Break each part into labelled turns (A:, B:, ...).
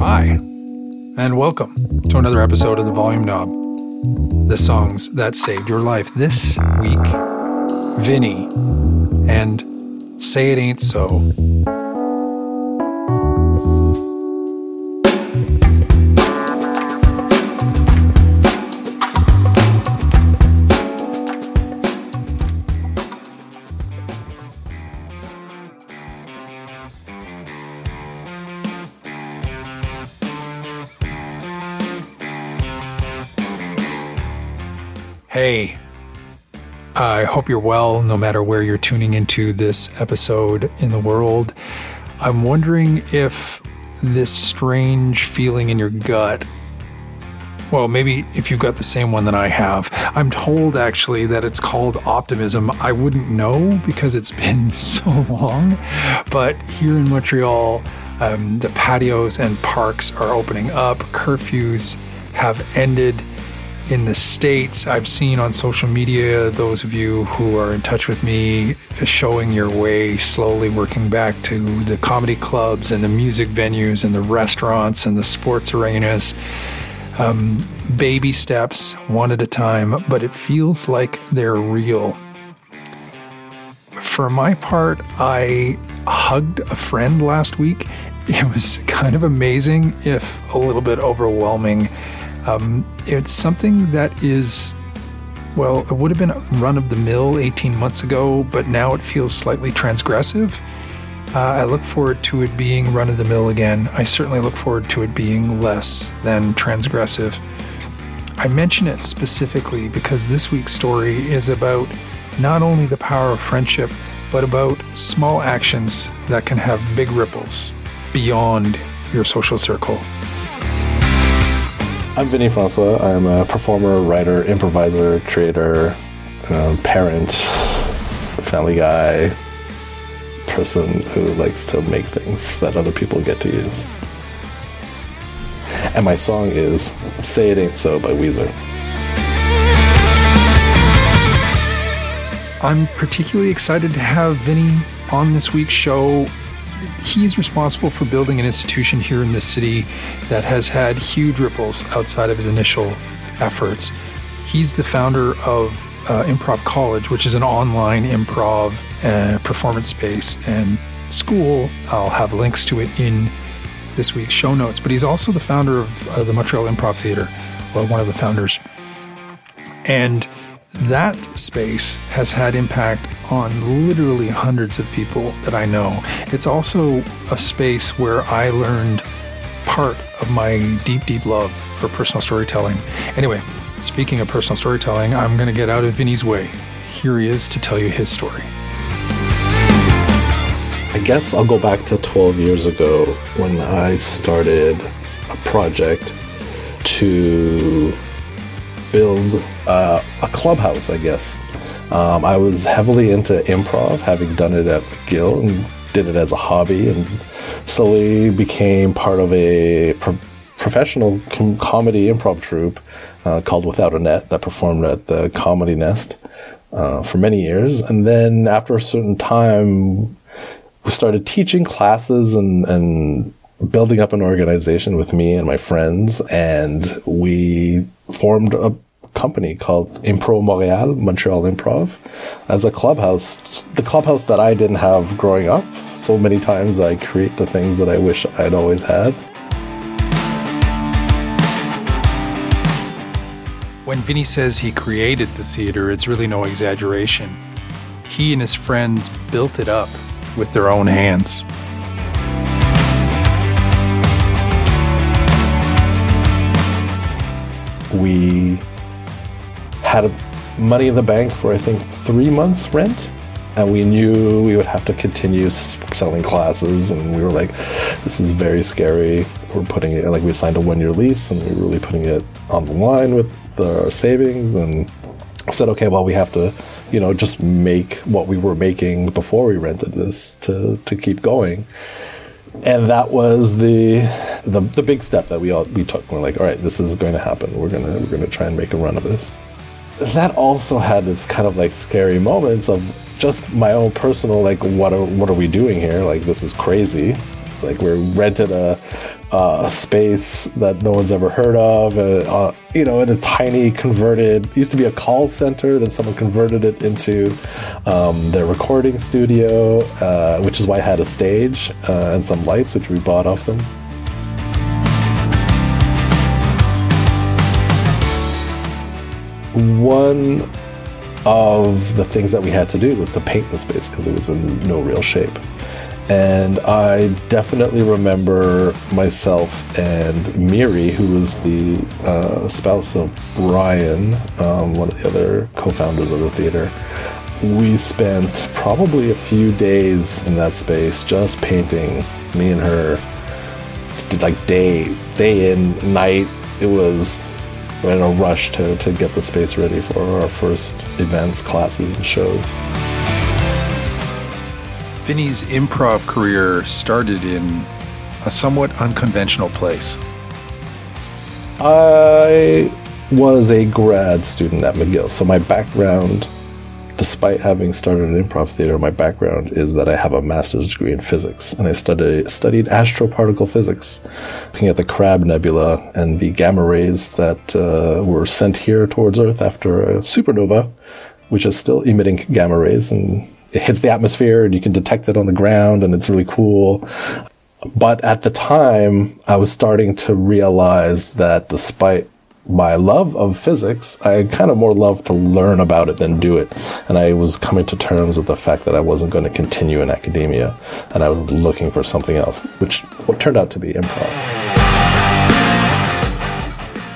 A: Hi, and welcome to another episode of the Volume Knob. The songs that saved your life. This week, Vinny and Say It Ain't So. Hey, I hope you're well no matter where you're tuning into this episode in the world. I'm wondering if this strange feeling in your gut, well, maybe if you've got the same one that I have. I'm told actually that it's called optimism. I wouldn't know because it's been so long, but here in Montreal, um, the patios and parks are opening up, curfews have ended in the States, I've seen on social media those of you who are in touch with me showing your way, slowly working back to the comedy clubs and the music venues and the restaurants and the sports arenas. Um, baby steps, one at a time, but it feels like they're real. For my part, I hugged a friend last week. It was kind of amazing, if a little bit overwhelming. Um, it's something that is, well, it would have been run of the mill 18 months ago, but now it feels slightly transgressive. Uh, I look forward to it being run of the mill again. I certainly look forward to it being less than transgressive. I mention it specifically because this week's story is about not only the power of friendship, but about small actions that can have big ripples beyond your social circle.
B: I'm Vinny Francois. I'm a performer, writer, improviser, creator, uh, parent, family guy, person who likes to make things that other people get to use. And my song is Say It Ain't So by Weezer.
A: I'm particularly excited to have Vinny on this week's show. He's responsible for building an institution here in this city that has had huge ripples outside of his initial efforts. He's the founder of uh, Improv College, which is an online improv uh, performance space and school. I'll have links to it in this week's show notes. But he's also the founder of uh, the Montreal Improv Theater, or one of the founders. And that space has had impact on literally hundreds of people that I know. It's also a space where I learned part of my deep, deep love for personal storytelling. Anyway, speaking of personal storytelling, I'm going to get out of Vinny's way. Here he is to tell you his story.
B: I guess I'll go back to 12 years ago when I started a project to build uh, a clubhouse, I guess. Um, I was heavily into improv, having done it at McGill and did it as a hobby, and slowly became part of a pro- professional com- comedy improv troupe uh, called Without a Net that performed at the Comedy Nest uh, for many years. And then after a certain time, we started teaching classes and, and building up an organization with me and my friends, and we formed a company called Impro Montreal, Montreal Improv, as a clubhouse. The clubhouse that I didn't have growing up. So many times I create the things that I wish I'd always had.
A: When Vinny says he created the theater, it's really no exaggeration. He and his friends built it up with their own hands.
B: We had money in the bank for I think three months rent, and we knew we would have to continue selling classes, and we were like, "This is very scary." We're putting it like we signed a one-year lease, and we were really putting it on the line with our savings, and said, "Okay, well, we have to, you know, just make what we were making before we rented this to to keep going." and that was the, the the big step that we all we took. We're like, all right, this is going to happen. We're gonna we're gonna try and make a run of this. That also had its kind of like scary moments of just my own personal like what are what are we doing here? Like this is crazy. Like we rented a, a space that no one's ever heard of, uh, uh, you know, in a tiny converted. Used to be a call center, then someone converted it into um, their recording studio, uh, which is why I had a stage uh, and some lights, which we bought off them. One of the things that we had to do was to paint the space because it was in no real shape. And I definitely remember myself and Miri, who was the uh, spouse of Brian, um, one of the other co founders of the theater. We spent probably a few days in that space just painting, me and her, like day, day in, night. It was in a rush to, to get the space ready for our first events, classes, and shows.
A: Vinny's improv career started in a somewhat unconventional place.
B: I was a grad student at McGill, so my background despite having started an improv theater, my background is that I have a master's degree in physics, and I studied studied astroparticle physics, looking at the Crab Nebula and the gamma rays that uh, were sent here towards Earth after a supernova, which is still emitting gamma rays, and it hits the atmosphere, and you can detect it on the ground, and it's really cool. But at the time, I was starting to realize that despite my love of physics, I kind of more love to learn about it than do it. And I was coming to terms with the fact that I wasn't going to continue in academia and I was looking for something else, which turned out to be improv.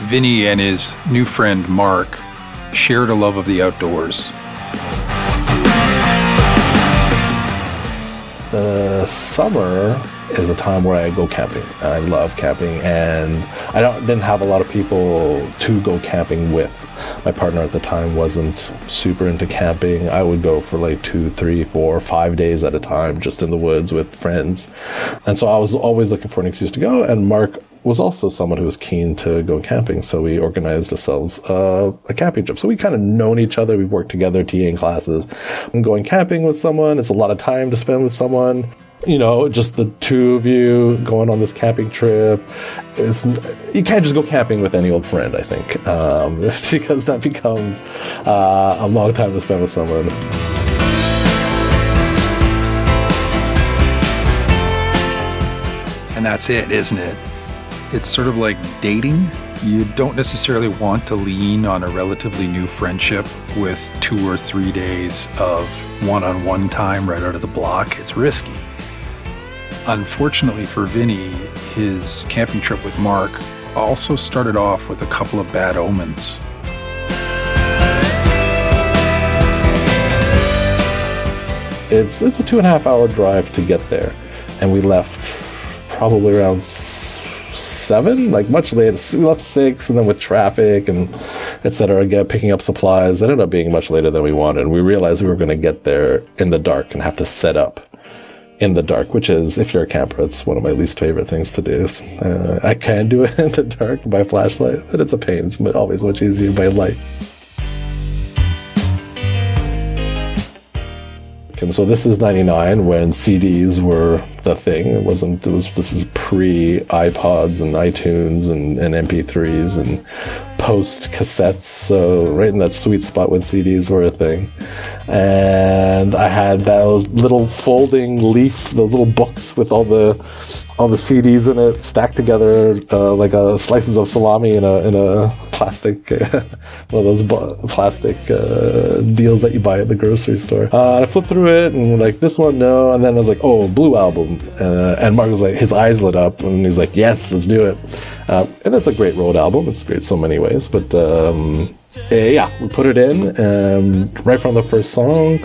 A: Vinny and his new friend Mark shared a love of the outdoors.
B: The summer is a time where I go camping. I love camping, and I don't, didn't have a lot of people to go camping with. My partner at the time wasn't super into camping. I would go for like two, three, four, five days at a time, just in the woods with friends. And so I was always looking for an excuse to go. And Mark was also someone who was keen to go camping. So we organized ourselves a camping trip. So we kind of known each other. We've worked together, TAing classes. And going camping with someone, it's a lot of time to spend with someone you know, just the two of you going on this camping trip. It's, you can't just go camping with any old friend, I think, um, because that becomes uh, a long time to spend with someone.
A: And that's it, isn't it? It's sort of like dating. You don't necessarily want to lean on a relatively new friendship with two or three days of one on one time right out of the block. It's risky. Unfortunately for Vinny, his camping trip with Mark also started off with a couple of bad omens.
B: It's it's a two and a half hour drive to get there, and we left probably around seven, like much later. We left six, and then with traffic and etc. Again, picking up supplies, ended up being much later than we wanted. We realized we were going to get there in the dark and have to set up in the dark, which is, if you're a camper, it's one of my least favorite things to do. Uh, I can do it in the dark by flashlight, but it's a pain. It's always much easier by light. And so this is 99 when CDs were the thing. It wasn't, it was, this is pre iPods and iTunes and, and MP3s and post cassettes. So right in that sweet spot when CDs were a thing. And I had those little folding leaf, those little books with all the, all the CDs in it stacked together, uh, like slices of salami in a, in a plastic, one of those plastic uh, deals that you buy at the grocery store. Uh, I flipped through it and like this one, no. And then I was like, oh, Blue Album. Uh, and Mark was like, his eyes lit up and he's like, yes, let's do it. Uh, and it's a great road album. It's great so many ways. But um, yeah, we put it in um, right from the first song.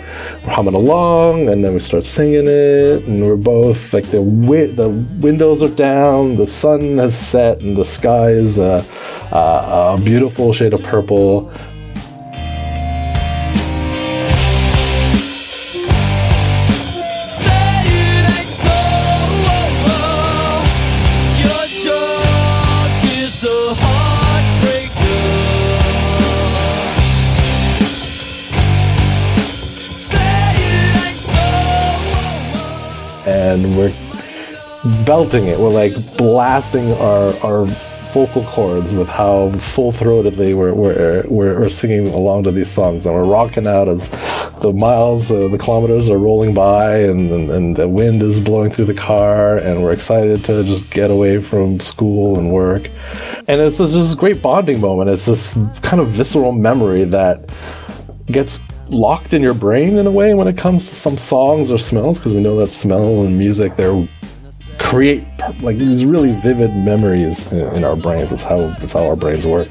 B: We're humming along, and then we start singing it, and we're both like the wi- the windows are down, the sun has set, and the sky is a beautiful shade of purple. Belting it. We're like blasting our our vocal cords with how full throated they were were, were, were singing along to these songs, and we're rocking out as the miles, uh, the kilometers are rolling by, and, and, and the wind is blowing through the car, and we're excited to just get away from school and work, and it's just this great bonding moment. It's this kind of visceral memory that gets locked in your brain in a way when it comes to some songs or smells because we know that smell and music they're create like these really vivid memories in, our brains. That's how that's how our brains work.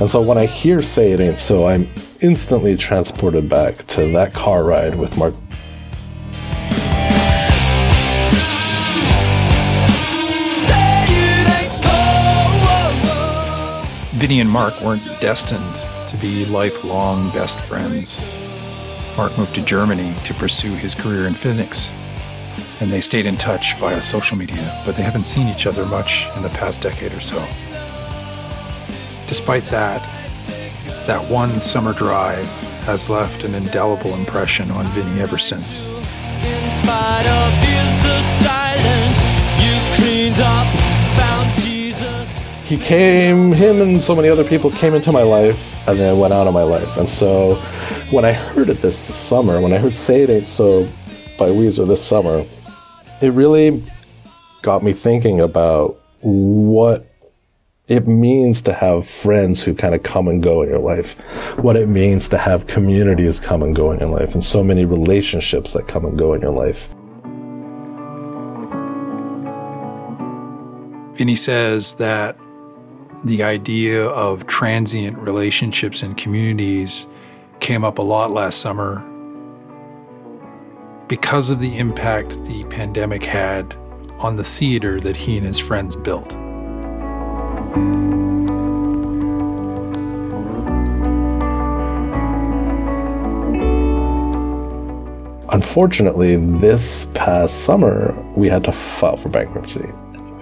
B: And so when I hear "Say It Ain't So," I'm instantly transported back to that car ride with Mark.
A: Vinny and Mark weren't destined to be lifelong best friends. Mark moved to Germany to pursue his career in physics and they stayed in touch via social media, but they haven't seen each other much in the past decade or so. Despite that, that one summer drive has left an indelible impression on Vinny ever since.
B: He came, him and so many other people came into my life and then went out of my life. And so when I heard it this summer, when I heard Say It Ain't So by Weezer this summer, it really got me thinking about what it means to have friends who kind of come and go in your life, what it means to have communities come and go in your life, and so many relationships that come and go in your life.
A: Vinny says that the idea of transient relationships and communities came up a lot last summer because of the impact the pandemic had on the theater that he and his friends built.
B: Unfortunately, this past summer, we had to file for bankruptcy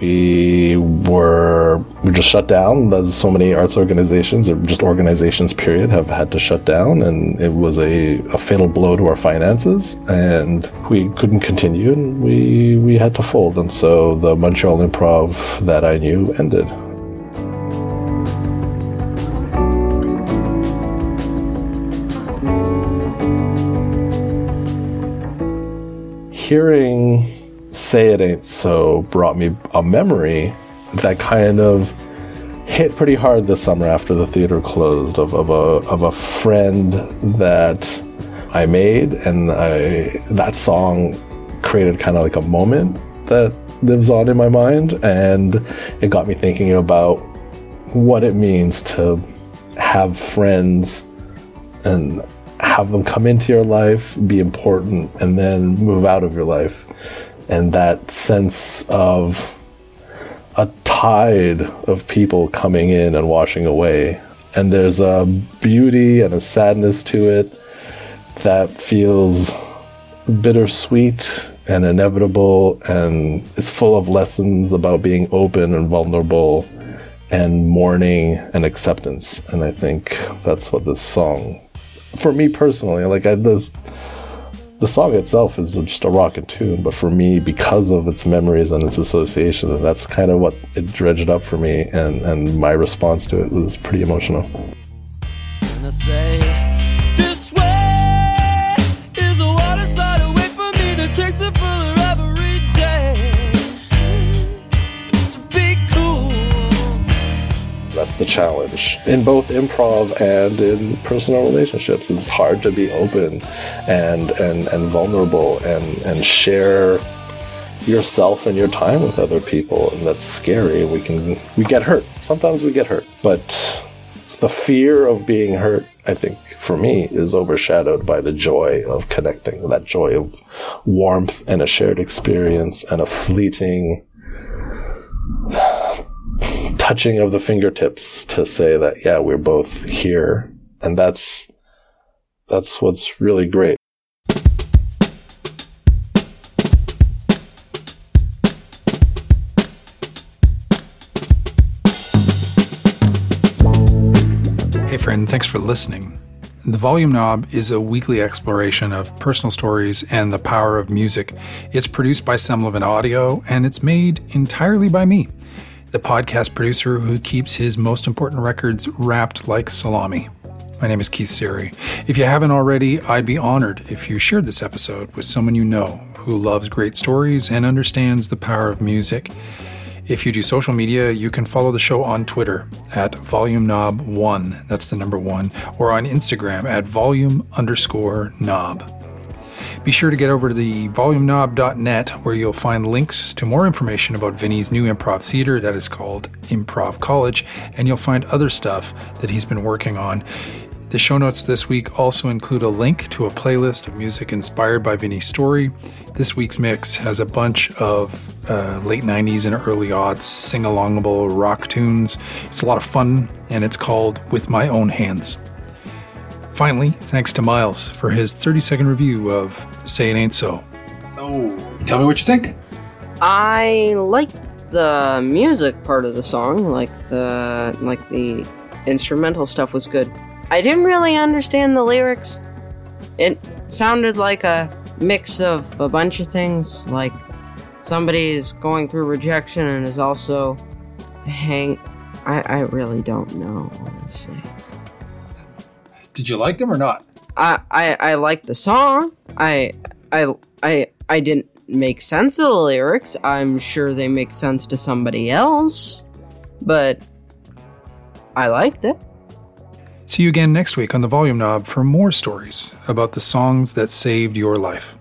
B: we were we just shut down as so many arts organizations or just organizations period have had to shut down and it was a, a fatal blow to our finances and we couldn't continue and we we had to fold and so the montreal improv that i knew ended. Hearing Say It Ain't So brought me a memory that kind of hit pretty hard this summer after the theater closed of, of a of a friend that I made and I that song created kind of like a moment that lives on in my mind and it got me thinking about what it means to have friends and have them come into your life, be important, and then move out of your life and that sense of a tide of people coming in and washing away. And there's a beauty and a sadness to it that feels bittersweet and inevitable and is full of lessons about being open and vulnerable and mourning and acceptance. And I think that's what this song, for me personally, like I, the, the song itself is just a rockin' tune, but for me, because of its memories and its association, that's kind of what it dredged up for me, and, and my response to it was pretty emotional. The challenge in both improv and in personal relationships. It's hard to be open and and and vulnerable and and share yourself and your time with other people, and that's scary. We can we get hurt. Sometimes we get hurt, but the fear of being hurt, I think, for me, is overshadowed by the joy of connecting. That joy of warmth and a shared experience and a fleeting touching of the fingertips to say that yeah we're both here. And that's that's what's really great.
A: Hey friend. Thanks for listening. The Volume Knob is a weekly exploration of personal stories and the power of music. It's produced by Semlevin Audio and it's made entirely by me, the podcast producer who keeps his most important records wrapped like salami. My name is Keith Serry. If you haven't already, I'd be honored if you shared this episode with someone you know who loves great stories and understands the power of music. If you do social media, you can follow the show on Twitter at volume knob one, that's the number one, or on Instagram at volume underscore knob. Be sure to get over to the volumeknob.net where you'll find links to more information about Vinny's new improv theater that is called Improv College, and you'll find other stuff that he's been working on. The show notes this week also include a link to a playlist of music inspired by Vinny's story. This week's mix has a bunch of uh, late 90s and early aughts sing alongable rock tunes. It's a lot of fun, and it's called With My Own Hands. Finally, thanks to Miles for his 30 second review of Say It Ain't So. So, tell me what you think.
C: I liked the music part of the song, like the like the instrumental stuff was good. I didn't really understand the lyrics. It sounded like a mix of a bunch of things, like somebody is going through rejection and is also hang. I, I really don't know, honestly.
A: Did you like them or not?
C: I, I, I like the song. I, I, I, I didn't make sense of the lyrics. I'm sure they make sense to somebody else, but I liked it.
A: See you again next week on the Volume Knob for more stories about the songs that saved your life.